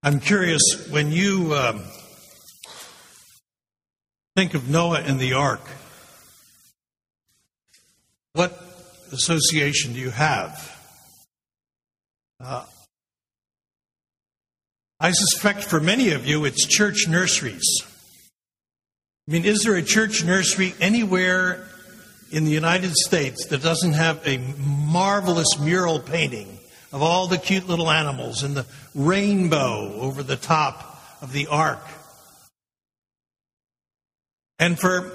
I'm curious when you um, think of Noah and the ark, what association do you have? Uh, I suspect for many of you it's church nurseries. I mean, is there a church nursery anywhere in the United States that doesn't have a marvelous mural painting of all the cute little animals and the rainbow over the top of the ark. And for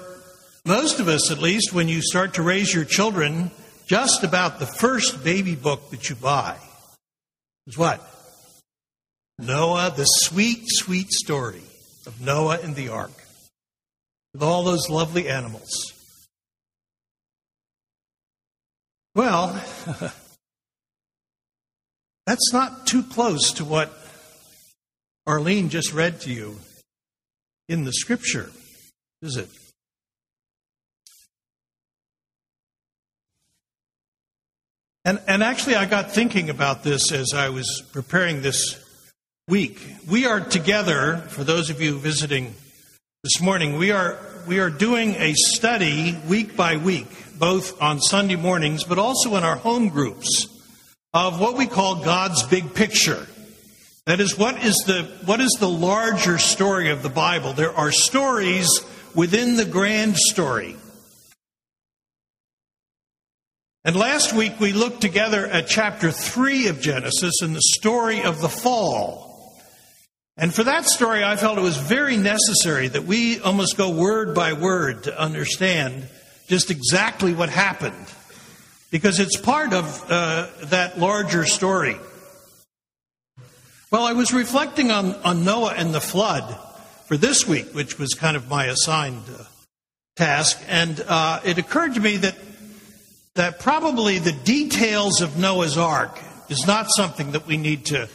most of us, at least, when you start to raise your children, just about the first baby book that you buy is what? Noah, the sweet, sweet story of Noah and the ark, with all those lovely animals. Well, That's not too close to what Arlene just read to you in the scripture, is it? And, and actually, I got thinking about this as I was preparing this week. We are together, for those of you visiting this morning, we are, we are doing a study week by week, both on Sunday mornings, but also in our home groups of what we call God's big picture. That is, what is the, what is the larger story of the Bible? There are stories within the grand story. And last week we looked together at chapter 3 of Genesis and the story of the fall. And for that story, I felt it was very necessary that we almost go word by word to understand just exactly what happened because it's part of uh, that larger story. Well, I was reflecting on, on Noah and the flood for this week, which was kind of my assigned uh, task, and uh, it occurred to me that that probably the details of Noah's Ark is not something that we need to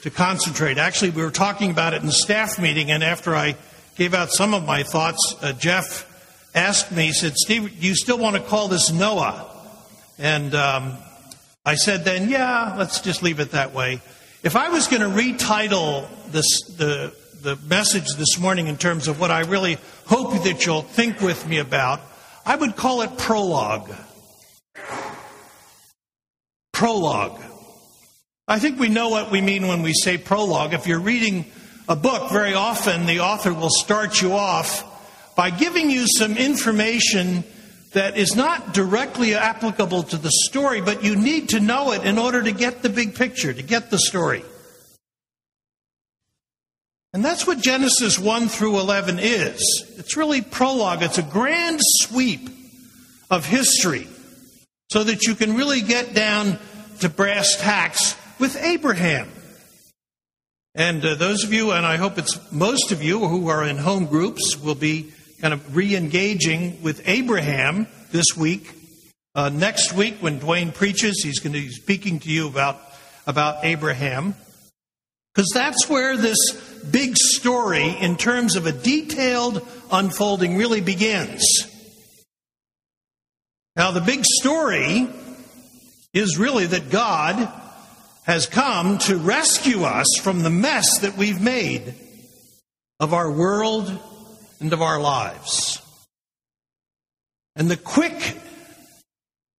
to concentrate. Actually, we were talking about it in staff meeting, and after I gave out some of my thoughts, uh, Jeff asked me, he said, Steve, do you still want to call this Noah? And um, I said then, yeah, let's just leave it that way. If I was going to retitle this, the, the message this morning in terms of what I really hope that you'll think with me about, I would call it prologue. Prologue. I think we know what we mean when we say prologue. If you're reading a book, very often the author will start you off by giving you some information that is not directly applicable to the story, but you need to know it in order to get the big picture, to get the story. And that's what Genesis 1 through 11 is. It's really prologue, it's a grand sweep of history so that you can really get down to brass tacks with Abraham. And uh, those of you, and I hope it's most of you who are in home groups, will be kind of re engaging with Abraham this week. Uh, next week, when Dwayne preaches, he's going to be speaking to you about, about Abraham. Because that's where this big story, in terms of a detailed unfolding, really begins. Now, the big story is really that God has come to rescue us from the mess that we've made of our world and of our lives. And the quick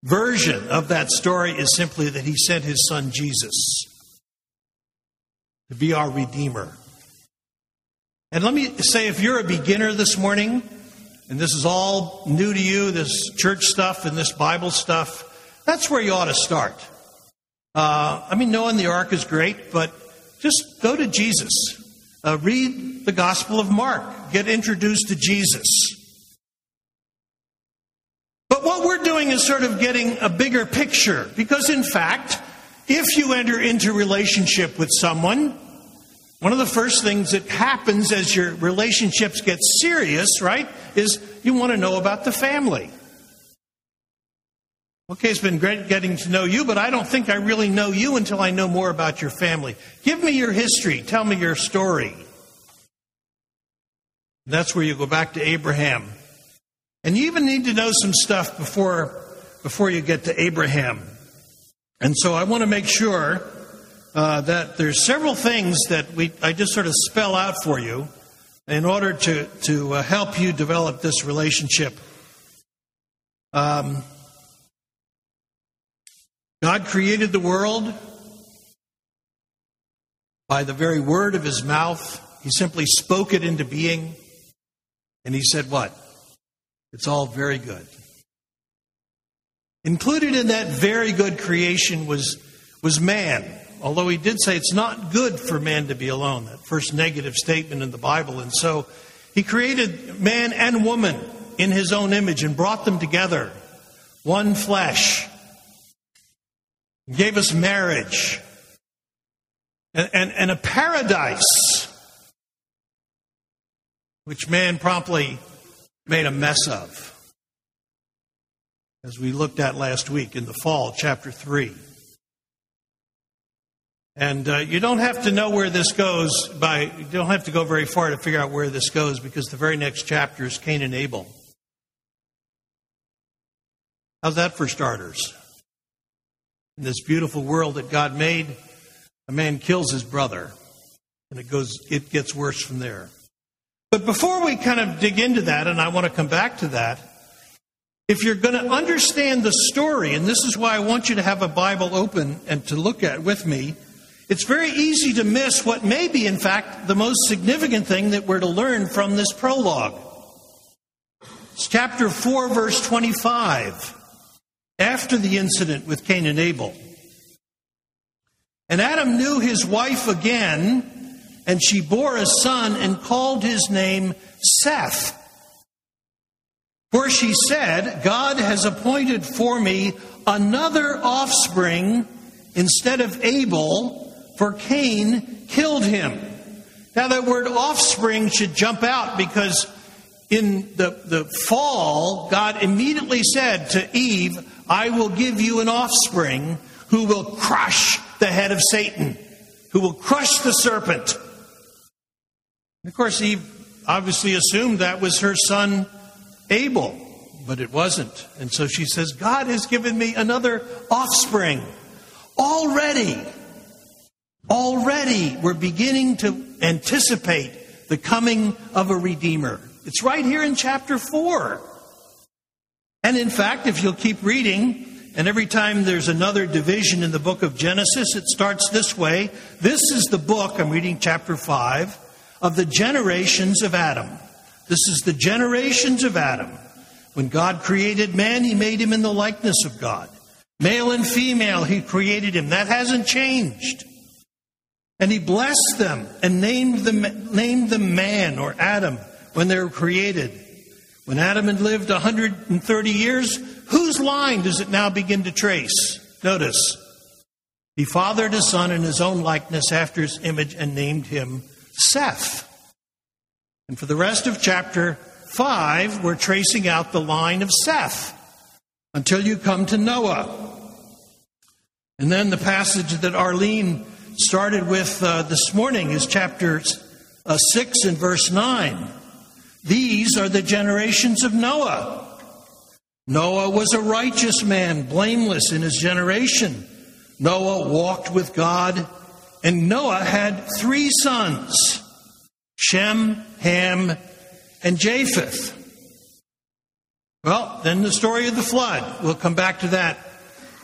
version of that story is simply that he sent his son Jesus to be our Redeemer. And let me say if you're a beginner this morning, and this is all new to you, this church stuff and this Bible stuff, that's where you ought to start. Uh, I mean, knowing the ark is great, but just go to Jesus. Uh, read the Gospel of Mark. Get introduced to Jesus. But what we're doing is sort of getting a bigger picture. Because, in fact, if you enter into relationship with someone, one of the first things that happens as your relationships get serious, right, is you want to know about the family. Okay, it's been great getting to know you, but I don't think I really know you until I know more about your family. Give me your history. Tell me your story. That's where you go back to Abraham. And you even need to know some stuff before, before you get to Abraham. And so I want to make sure uh, that there's several things that we I just sort of spell out for you in order to to uh, help you develop this relationship. Um, God created the world by the very word of His mouth. He simply spoke it into being, and He said, "What? It's all very good." Included in that very good creation was, was man, although he did say it's not good for man to be alone, that first negative statement in the Bible. And so he created man and woman in his own image and brought them together, one flesh. Gave us marriage and, and, and a paradise, which man promptly made a mess of as we looked at last week in the fall, chapter 3. And uh, you don't have to know where this goes by, you don't have to go very far to figure out where this goes because the very next chapter is Cain and Abel. How's that for starters? In this beautiful world that God made, a man kills his brother, and it goes, it gets worse from there. But before we kind of dig into that, and I want to come back to that, if you're going to understand the story, and this is why I want you to have a Bible open and to look at with me, it's very easy to miss what may be, in fact, the most significant thing that we're to learn from this prologue. It's chapter 4, verse 25, after the incident with Cain and Abel. And Adam knew his wife again, and she bore a son and called his name Seth. For she said, God has appointed for me another offspring instead of Abel, for Cain killed him. Now, that word offspring should jump out because in the, the fall, God immediately said to Eve, I will give you an offspring who will crush the head of Satan, who will crush the serpent. And of course, Eve obviously assumed that was her son Abel, but it wasn't. And so she says, God has given me another offspring. Already, already we're beginning to anticipate the coming of a Redeemer. It's right here in chapter 4. And in fact, if you'll keep reading, and every time there's another division in the book of Genesis, it starts this way. This is the book, I'm reading chapter 5, of the generations of Adam. This is the generations of Adam. When God created man, he made him in the likeness of God. Male and female, he created him. That hasn't changed. And he blessed them and named them, named them man or Adam when they were created. When Adam had lived 130 years, whose line does it now begin to trace? Notice. He fathered a son in his own likeness after his image and named him Seth. And for the rest of chapter 5, we're tracing out the line of Seth until you come to Noah. And then the passage that Arlene started with uh, this morning is chapter uh, 6 and verse 9. These are the generations of Noah. Noah was a righteous man, blameless in his generation. Noah walked with God, and Noah had three sons Shem, Ham, and Japheth. Well, then the story of the flood. We'll come back to that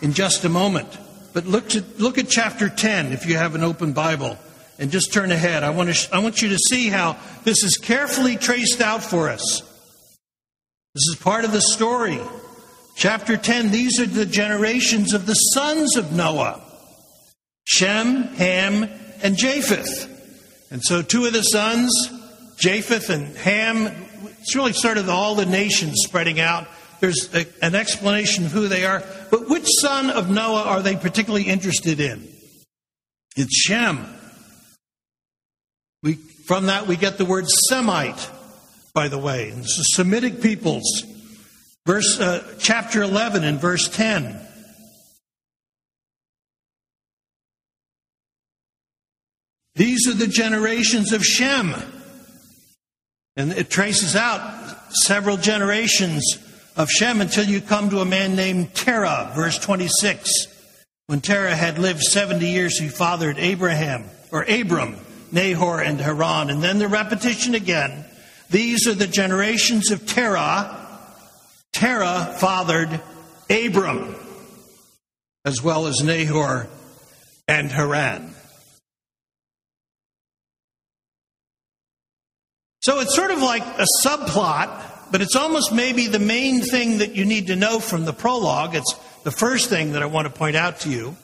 in just a moment. But look, to, look at chapter 10 if you have an open Bible and just turn ahead. I want, to, I want you to see how this is carefully traced out for us. This is part of the story. Chapter 10 these are the generations of the sons of Noah Shem, Ham, and Japheth. And so, two of the sons, Japheth and Ham, it's really sort of all the nations spreading out. There's a, an explanation of who they are. But which son of Noah are they particularly interested in? It's Shem. We, from that, we get the word Semite, by the way. So Semitic peoples. Verse, uh, chapter 11 and verse 10. These are the generations of Shem. And it traces out several generations of Shem until you come to a man named Terah, verse 26. When Terah had lived 70 years, he fathered Abraham, or Abram, Nahor, and Haran. And then the repetition again. These are the generations of Terah. Terah fathered Abram, as well as Nahor and Haran. So it's sort of like a subplot, but it's almost maybe the main thing that you need to know from the prologue. It's the first thing that I want to point out to you.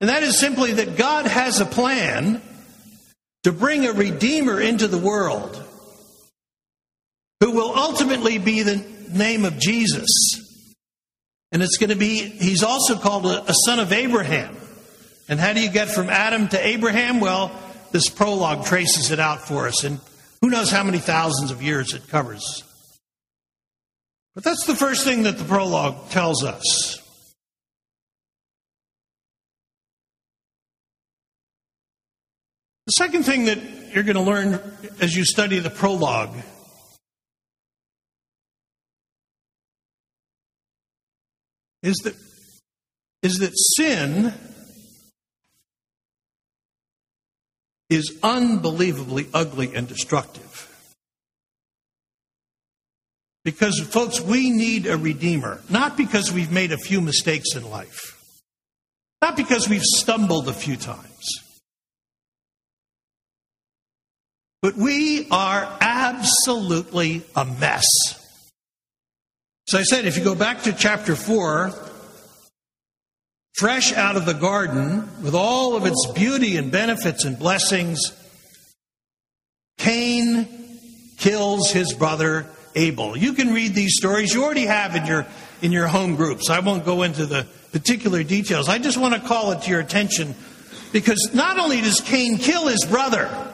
And that is simply that God has a plan to bring a Redeemer into the world who will ultimately be the name of Jesus. And it's going to be, he's also called a, a son of Abraham. And how do you get from Adam to Abraham? Well, this prologue traces it out for us. And who knows how many thousands of years it covers. But that's the first thing that the prologue tells us. The second thing that you're going to learn as you study the prologue is that, is that sin is unbelievably ugly and destructive. Because, folks, we need a Redeemer, not because we've made a few mistakes in life, not because we've stumbled a few times, but we are absolutely a mess. So I said, if you go back to chapter 4, fresh out of the garden, with all of its beauty and benefits and blessings, Cain kills his brother Abel. You can read these stories. You already have in your in your home groups. I won't go into the particular details. I just want to call it to your attention because not only does Cain kill his brother,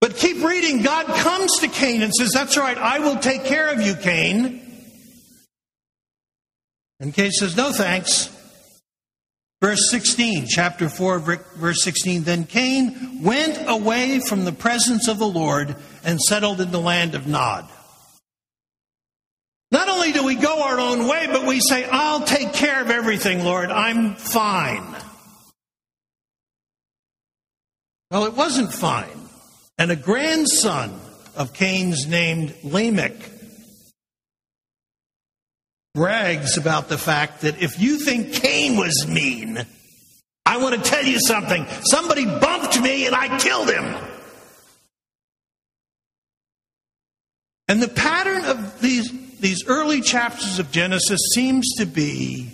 but keep reading. God comes to Cain and says, That's right, I will take care of you, Cain. And Cain says, No thanks. Verse 16, chapter 4, verse 16. Then Cain went away from the presence of the Lord and settled in the land of Nod. Not only do we go our own way, but we say, I'll take care of everything, Lord. I'm fine. Well, it wasn't fine. And a grandson of Cain's named Lamech brags about the fact that if you think Cain was mean, I want to tell you something. Somebody bumped me and I killed him. And the pattern of these, these early chapters of Genesis seems to be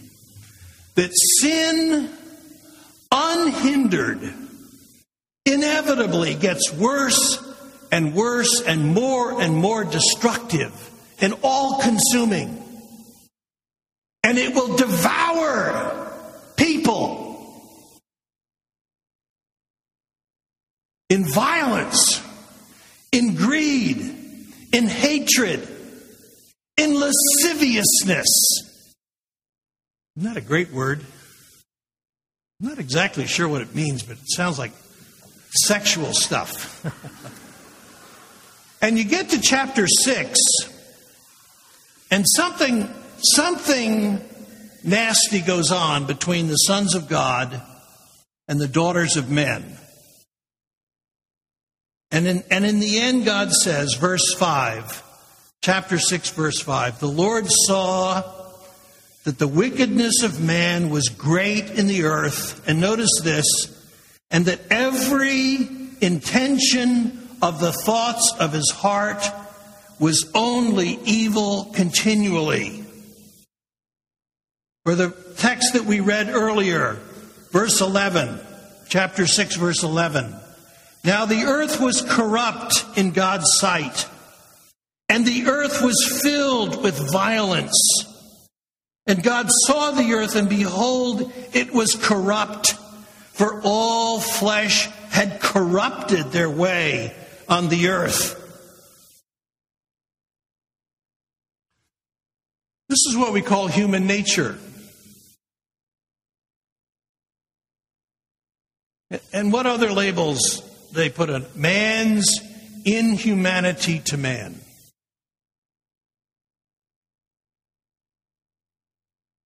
that sin, unhindered, inevitably gets worse and worse and more and more destructive and all consuming and it will devour people in violence, in greed, in hatred, in lasciviousness. Isn't that a great word? I'm not exactly sure what it means, but it sounds like sexual stuff. and you get to chapter 6, and something something nasty goes on between the sons of God and the daughters of men. And in, and in the end, God says, verse 5, chapter 6, verse 5, the Lord saw that the wickedness of man was great in the earth, and notice this, and that every intention of the thoughts of his heart was only evil continually. For the text that we read earlier, verse 11, chapter 6, verse 11. Now the earth was corrupt in God's sight, and the earth was filled with violence. And God saw the earth, and behold, it was corrupt, for all flesh had corrupted their way on the earth. This is what we call human nature. And what other labels they put on? Man's inhumanity to man.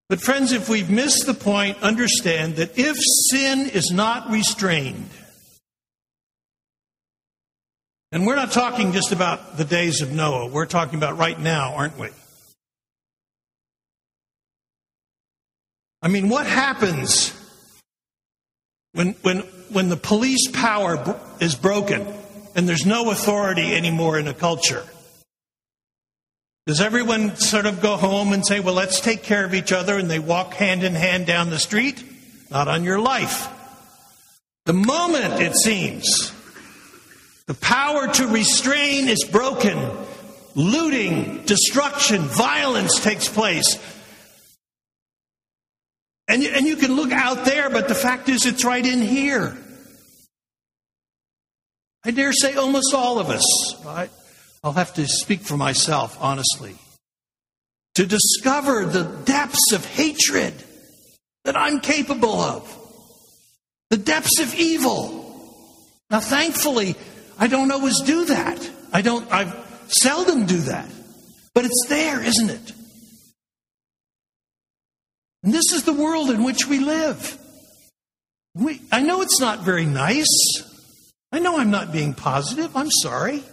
But, friends, if we've missed the point, understand that if sin is not restrained, and we're not talking just about the days of Noah, we're talking about right now, aren't we? I mean, what happens when, when, when the police power is broken and there's no authority anymore in a culture? Does everyone sort of go home and say, well, let's take care of each other, and they walk hand in hand down the street? Not on your life. The moment, it seems, the power to restrain is broken. Looting, destruction, violence takes place. And, and you can look out there, but the fact is, it's right in here. I dare say almost all of us, I, I'll have to speak for myself, honestly, to discover the depths of hatred that I'm capable of, the depths of evil. Now, thankfully, I don't always do that. I don't, I seldom do that. But it's there, isn't it? And this is the world in which we live. We, I know it's not very nice. I know I'm not being positive. I'm sorry.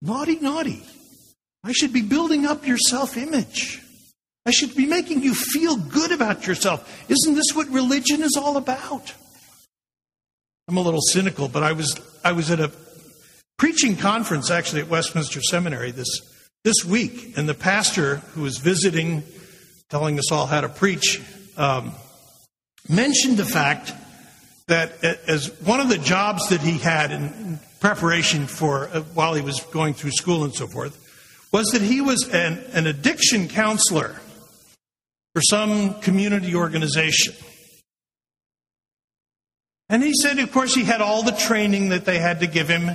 Naughty, naughty. I should be building up your self image. I should be making you feel good about yourself. Isn't this what religion is all about? I'm a little cynical, but I was I was at a preaching conference actually at Westminster Seminary this this week, and the pastor who was visiting, telling us all how to preach, um, mentioned the fact that as one of the jobs that he had in preparation for uh, while he was going through school and so forth was that he was an, an addiction counselor for some community organization. And he said, of course, he had all the training that they had to give him,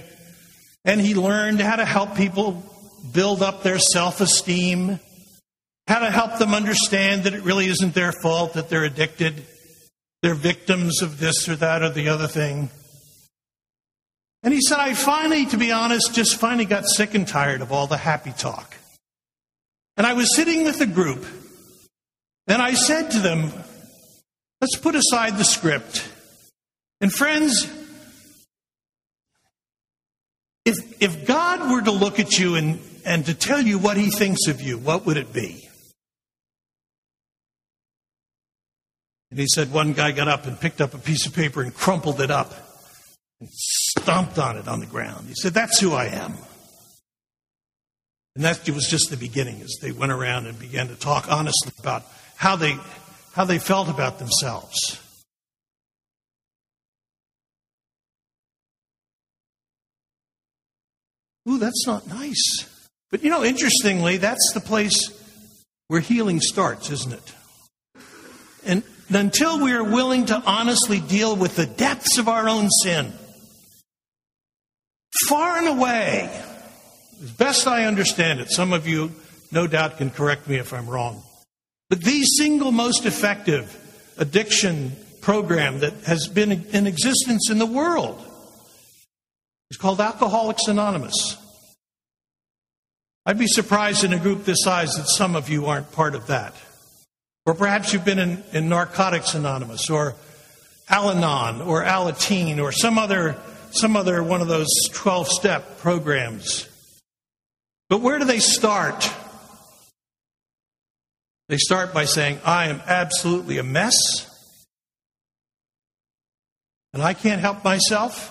and he learned how to help people build up their self esteem, how to help them understand that it really isn't their fault that they're addicted, they're victims of this or that or the other thing. And he said, I finally, to be honest, just finally got sick and tired of all the happy talk. And I was sitting with a group, and I said to them, let's put aside the script and friends, if, if God were to look at you and, and to tell you what he thinks of you, what would it be? And he said one guy got up and picked up a piece of paper and crumpled it up and stomped on it on the ground. He said, That's who I am. And that was just the beginning as they went around and began to talk honestly about how they, how they felt about themselves. Ooh, that's not nice. But you know, interestingly, that's the place where healing starts, isn't it? And until we are willing to honestly deal with the depths of our own sin, far and away, as best I understand it, some of you no doubt can correct me if I'm wrong, but the single most effective addiction program that has been in existence in the world is called Alcoholics Anonymous. I'd be surprised in a group this size that some of you aren't part of that. Or perhaps you've been in, in Narcotics Anonymous or Al Anon or Alateen or some other, some other one of those 12 step programs. But where do they start? They start by saying, I am absolutely a mess and I can't help myself.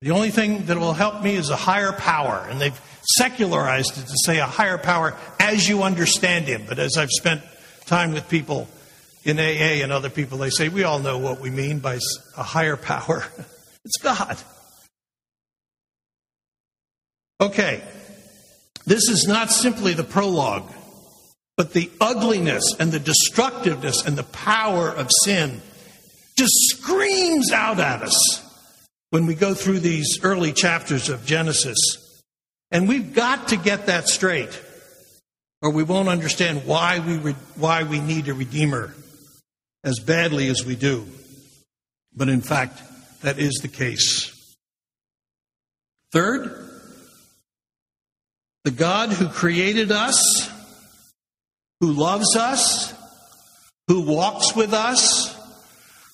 The only thing that will help me is a higher power. And they've secularized it to say a higher power as you understand him. But as I've spent time with people in AA and other people, they say we all know what we mean by a higher power. it's God. Okay. This is not simply the prologue, but the ugliness and the destructiveness and the power of sin just screams out at us when we go through these early chapters of Genesis. And we've got to get that straight, or we won't understand why we, re- why we need a Redeemer as badly as we do. But in fact, that is the case. Third, the God who created us who loves us, who walks with us,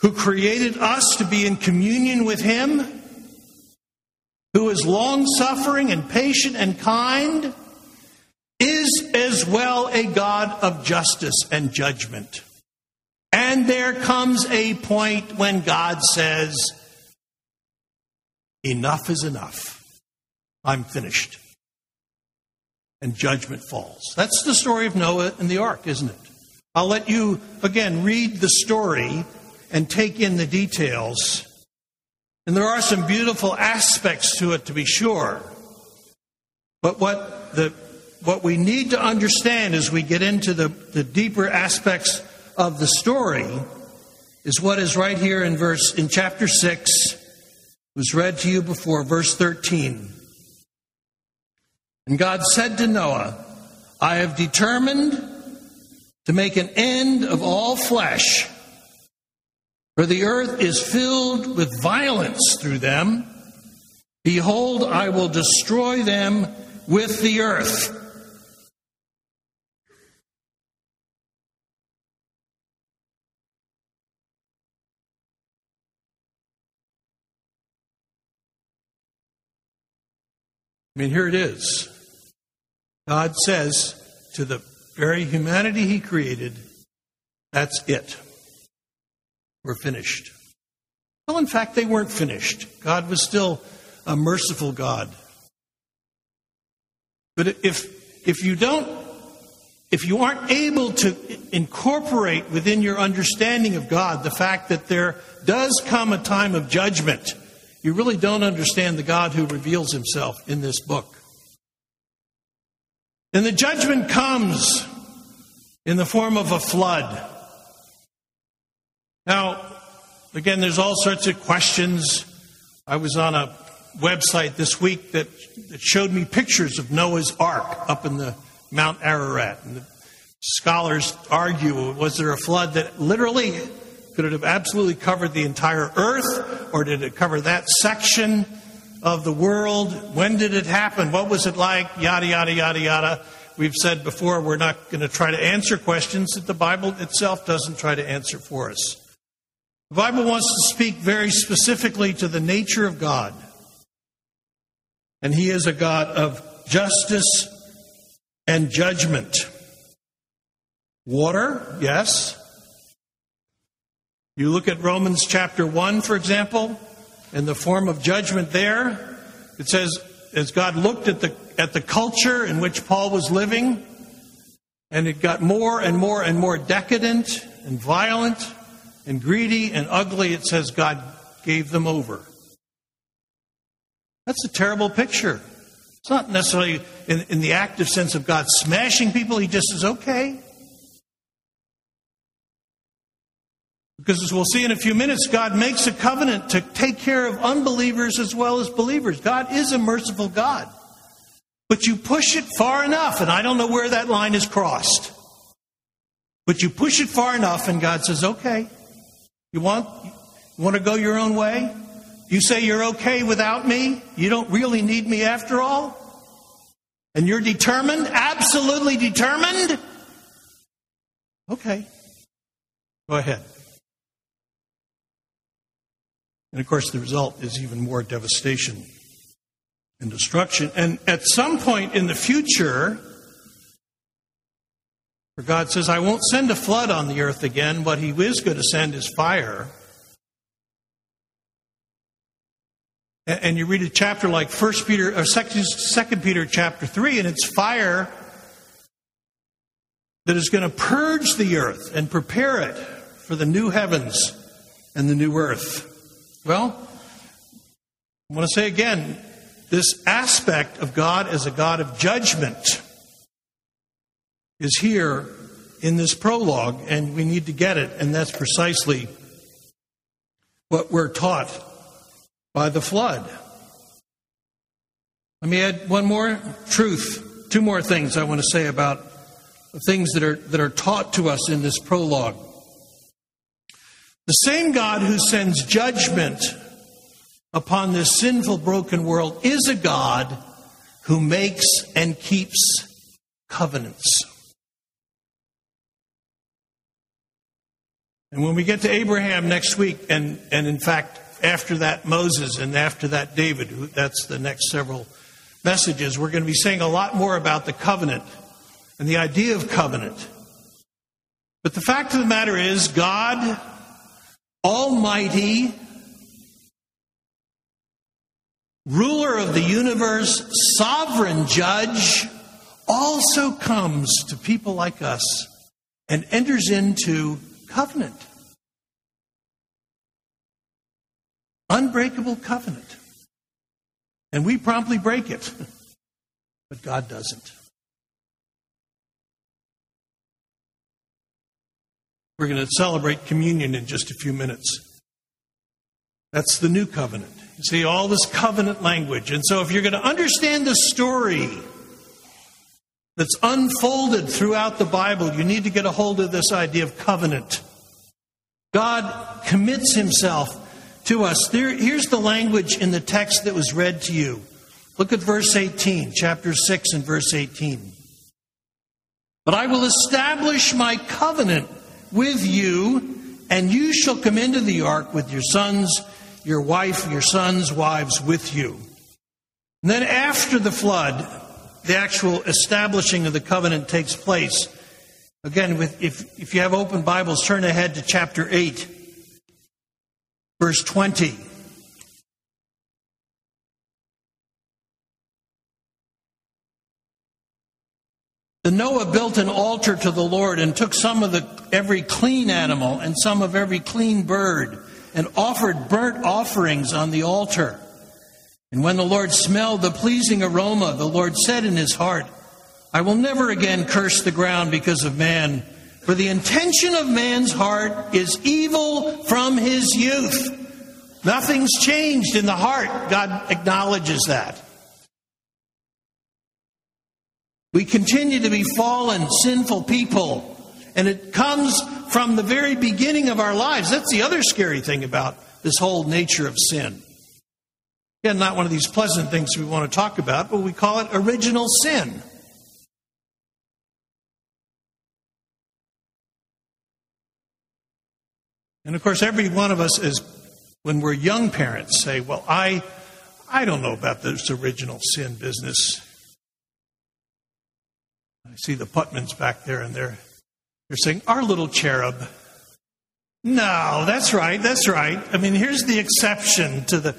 who created us to be in communion with Him, who is long suffering and patient and kind, is as well a God of justice and judgment. And there comes a point when God says, Enough is enough. I'm finished. And judgment falls. That's the story of Noah and the ark, isn't it? I'll let you, again, read the story and take in the details. And there are some beautiful aspects to it, to be sure. But what, the, what we need to understand as we get into the, the deeper aspects of the story is what is right here in verse in chapter 6 was read to you before verse 13 and god said to noah i have determined to make an end of all flesh. For the earth is filled with violence through them. Behold, I will destroy them with the earth. I mean, here it is. God says to the very humanity he created, that's it. We're finished. Well, in fact, they weren't finished. God was still a merciful God. But if, if you don't, if you aren't able to incorporate within your understanding of God the fact that there does come a time of judgment, you really don't understand the God who reveals himself in this book. And the judgment comes in the form of a flood. Now, again, there's all sorts of questions. I was on a website this week that, that showed me pictures of Noah's Ark up in the Mount Ararat. And the scholars argue was there a flood that literally could it have absolutely covered the entire earth, or did it cover that section? of the world? When did it happen? What was it like? Yada, yada, yada, yada. We've said before we're not going to try to answer questions that the Bible itself doesn't try to answer for us. The Bible wants to speak very specifically to the nature of God. And He is a God of justice and judgment. Water, yes. You look at Romans chapter 1, for example, in the form of judgment there. It says, as God looked at the, at the culture in which Paul was living, and it got more and more and more decadent and violent and greedy and ugly, it says God gave them over. That's a terrible picture. It's not necessarily in, in the active sense of God smashing people, He just says, okay, Because as we'll see in a few minutes, God makes a covenant to take care of unbelievers as well as believers. God is a merciful God. But you push it far enough, and I don't know where that line is crossed. But you push it far enough, and God says, okay, you want, you want to go your own way? You say you're okay without me? You don't really need me after all? And you're determined, absolutely determined? Okay. Go ahead. And of course, the result is even more devastation and destruction. And at some point in the future, where God says, I won't send a flood on the earth again, but He is going to send His fire. And you read a chapter like First Peter or Second Peter chapter three, and it's fire that is going to purge the earth and prepare it for the new heavens and the new earth. Well, I want to say again this aspect of God as a God of judgment is here in this prologue, and we need to get it, and that's precisely what we're taught by the flood. Let me add one more truth, two more things I want to say about the things that are, that are taught to us in this prologue. The same God who sends judgment upon this sinful, broken world is a God who makes and keeps covenants. And when we get to Abraham next week, and, and in fact, after that, Moses, and after that, David, that's the next several messages, we're going to be saying a lot more about the covenant and the idea of covenant. But the fact of the matter is, God, Almighty, ruler of the universe, sovereign judge, also comes to people like us and enters into covenant. Unbreakable covenant. And we promptly break it, but God doesn't. We're going to celebrate communion in just a few minutes. That's the new covenant. You see, all this covenant language. And so, if you're going to understand the story that's unfolded throughout the Bible, you need to get a hold of this idea of covenant. God commits himself to us. There, here's the language in the text that was read to you. Look at verse 18, chapter 6 and verse 18. But I will establish my covenant with you, and you shall come into the ark with your sons, your wife, your sons' wives with you. And then after the flood, the actual establishing of the covenant takes place. Again, with, if, if you have open Bibles, turn ahead to chapter 8, verse 20. The Noah built an altar to the Lord and took some of the every clean animal and some of every clean bird and offered burnt offerings on the altar. And when the Lord smelled the pleasing aroma, the Lord said in his heart, I will never again curse the ground because of man, for the intention of man's heart is evil from his youth. Nothing's changed in the heart. God acknowledges that. We continue to be fallen, sinful people. And it comes from the very beginning of our lives. That's the other scary thing about this whole nature of sin. Again, not one of these pleasant things we want to talk about, but we call it original sin. And of course, every one of us is, when we're young parents, say, Well, I, I don't know about this original sin business. I see the Putmans back there, and they're, they're saying, Our little cherub. No, that's right, that's right. I mean, here's the exception to the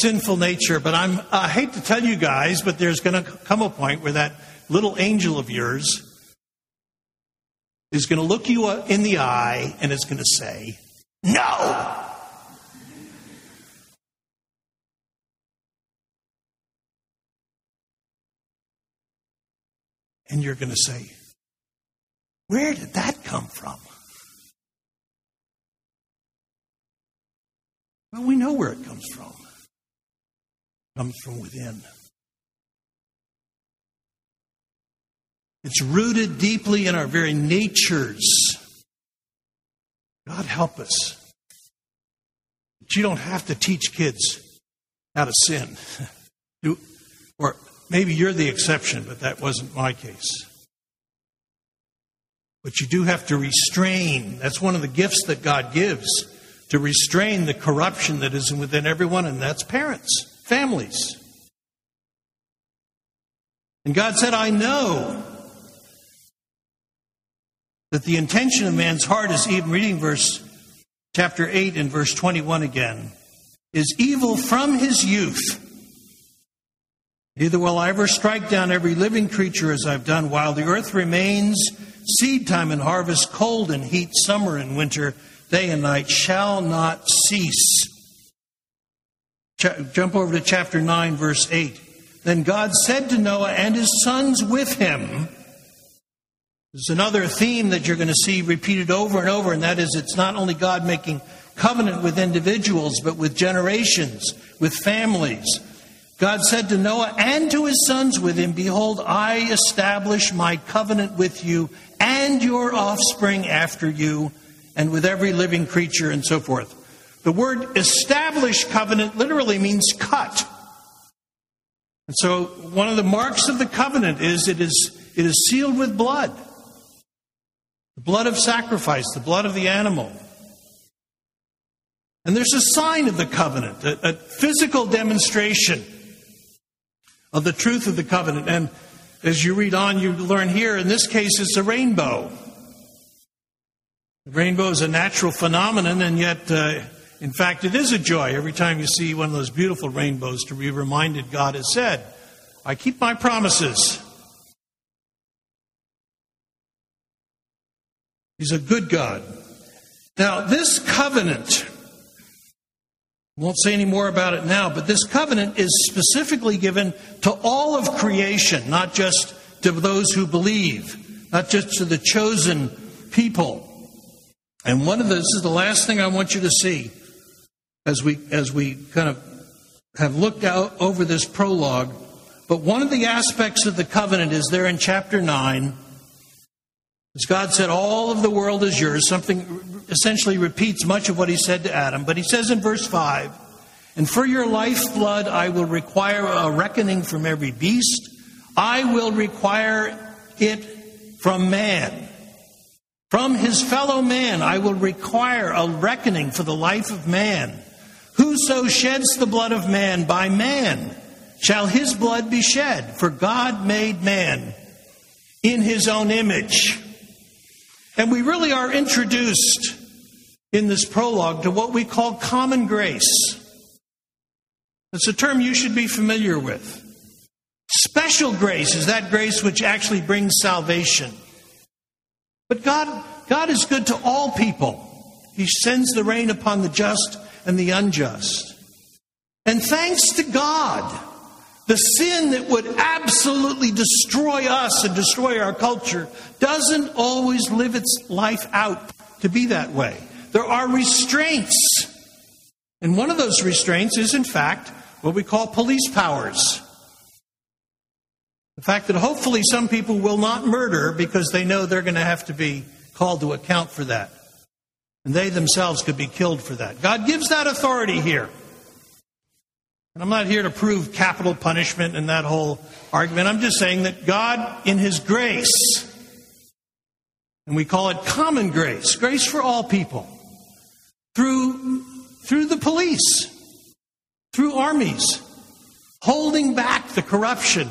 sinful nature, but I'm, I hate to tell you guys, but there's going to come a point where that little angel of yours is going to look you uh, in the eye and is going to say, No! And you're going to say, Where did that come from? Well, we know where it comes from. It comes from within. It's rooted deeply in our very natures. God help us. But you don't have to teach kids how to sin. or Maybe you're the exception, but that wasn't my case. But you do have to restrain. That's one of the gifts that God gives to restrain the corruption that is within everyone, and that's parents, families. And God said, I know that the intention of man's heart is even reading verse chapter 8 and verse 21 again is evil from his youth Neither will I ever strike down every living creature as I've done while the earth remains. Seed time and harvest, cold and heat, summer and winter, day and night shall not cease. Ch- jump over to chapter 9, verse 8. Then God said to Noah and his sons with him, there's another theme that you're going to see repeated over and over, and that is it's not only God making covenant with individuals, but with generations, with families. God said to Noah and to his sons with him, Behold, I establish my covenant with you and your offspring after you, and with every living creature, and so forth. The word establish covenant literally means cut. And so one of the marks of the covenant is it is, it is sealed with blood. The blood of sacrifice, the blood of the animal. And there's a sign of the covenant, a, a physical demonstration of the truth of the covenant. And as you read on, you learn here, in this case, it's a rainbow. The rainbow is a natural phenomenon, and yet, uh, in fact, it is a joy every time you see one of those beautiful rainbows to be reminded God has said, I keep my promises. He's a good God. Now, this covenant, won't say any more about it now, but this covenant is specifically given to all of creation, not just to those who believe, not just to the chosen people. And one of this is the last thing I want you to see as we as we kind of have looked out over this prologue. But one of the aspects of the covenant is there in chapter 9. As God said, All of the world is yours, something essentially repeats much of what he said to Adam. But he says in verse 5 And for your lifeblood I will require a reckoning from every beast, I will require it from man. From his fellow man I will require a reckoning for the life of man. Whoso sheds the blood of man by man shall his blood be shed, for God made man in his own image. And we really are introduced in this prologue to what we call common grace. It's a term you should be familiar with. Special grace is that grace which actually brings salvation. But God, God is good to all people. He sends the rain upon the just and the unjust. And thanks to God, the sin that would absolutely destroy us and destroy our culture doesn't always live its life out to be that way. There are restraints. And one of those restraints is, in fact, what we call police powers. The fact that hopefully some people will not murder because they know they're going to have to be called to account for that. And they themselves could be killed for that. God gives that authority here. And I'm not here to prove capital punishment and that whole argument. I'm just saying that God, in His grace, and we call it common grace, grace for all people, through, through the police, through armies, holding back the corruption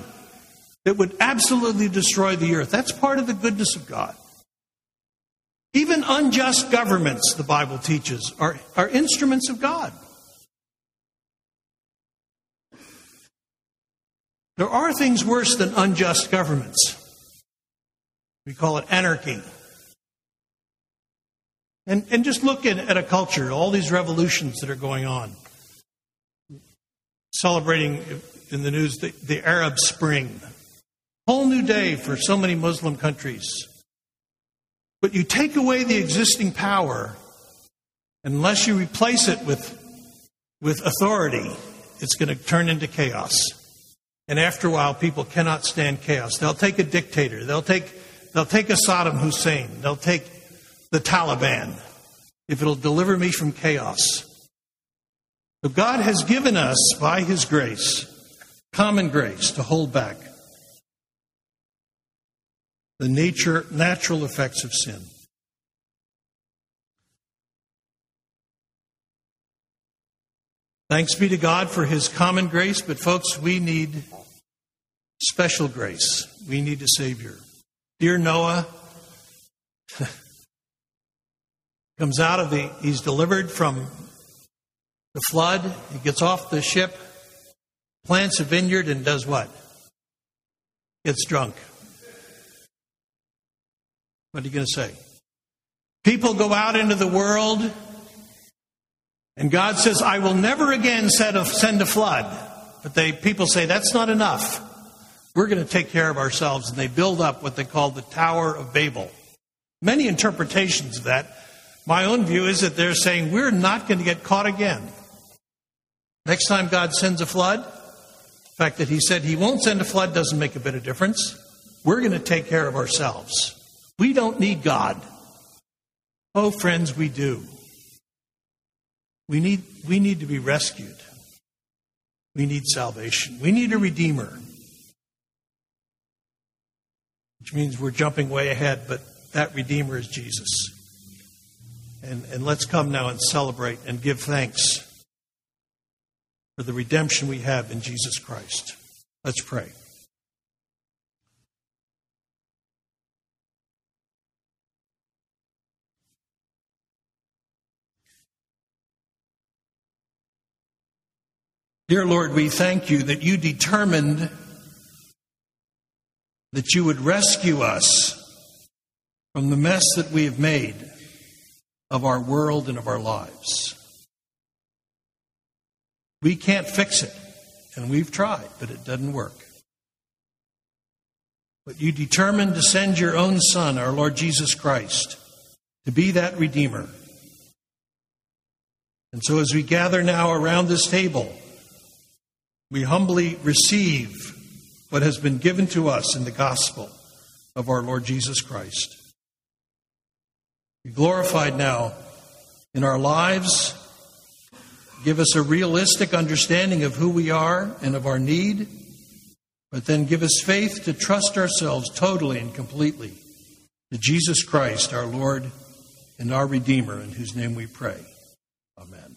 that would absolutely destroy the earth. That's part of the goodness of God. Even unjust governments, the Bible teaches, are, are instruments of God. There are things worse than unjust governments. We call it anarchy. And, and just look at, at a culture, all these revolutions that are going on. Celebrating in the news the, the Arab Spring, Whole new day for so many Muslim countries. But you take away the existing power, unless you replace it with, with authority, it's going to turn into chaos. And after a while, people cannot stand chaos. They'll take a dictator. They'll take, they'll take a Saddam Hussein. They'll take the Taliban if it'll deliver me from chaos. But God has given us, by His grace, common grace to hold back the nature, natural effects of sin. Thanks be to God for his common grace, but folks, we need special grace. We need a Savior. Dear Noah comes out of the, he's delivered from the flood. He gets off the ship, plants a vineyard, and does what? Gets drunk. What are you going to say? People go out into the world, and God says, I will never again send a, flood. But they, people say, that's not enough. We're going to take care of ourselves. And they build up what they call the Tower of Babel. Many interpretations of that. My own view is that they're saying, we're not going to get caught again. Next time God sends a flood, the fact that He said He won't send a flood doesn't make a bit of difference. We're going to take care of ourselves. We don't need God. Oh, friends, we do. We need, we need to be rescued. We need salvation. We need a Redeemer. Which means we're jumping way ahead, but that Redeemer is Jesus. And, and let's come now and celebrate and give thanks for the redemption we have in Jesus Christ. Let's pray. Dear Lord, we thank you that you determined that you would rescue us from the mess that we have made of our world and of our lives. We can't fix it, and we've tried, but it doesn't work. But you determined to send your own Son, our Lord Jesus Christ, to be that Redeemer. And so as we gather now around this table, we humbly receive what has been given to us in the gospel of our Lord Jesus Christ. Be glorified now in our lives. Give us a realistic understanding of who we are and of our need, but then give us faith to trust ourselves totally and completely to Jesus Christ, our Lord and our Redeemer, in whose name we pray. Amen.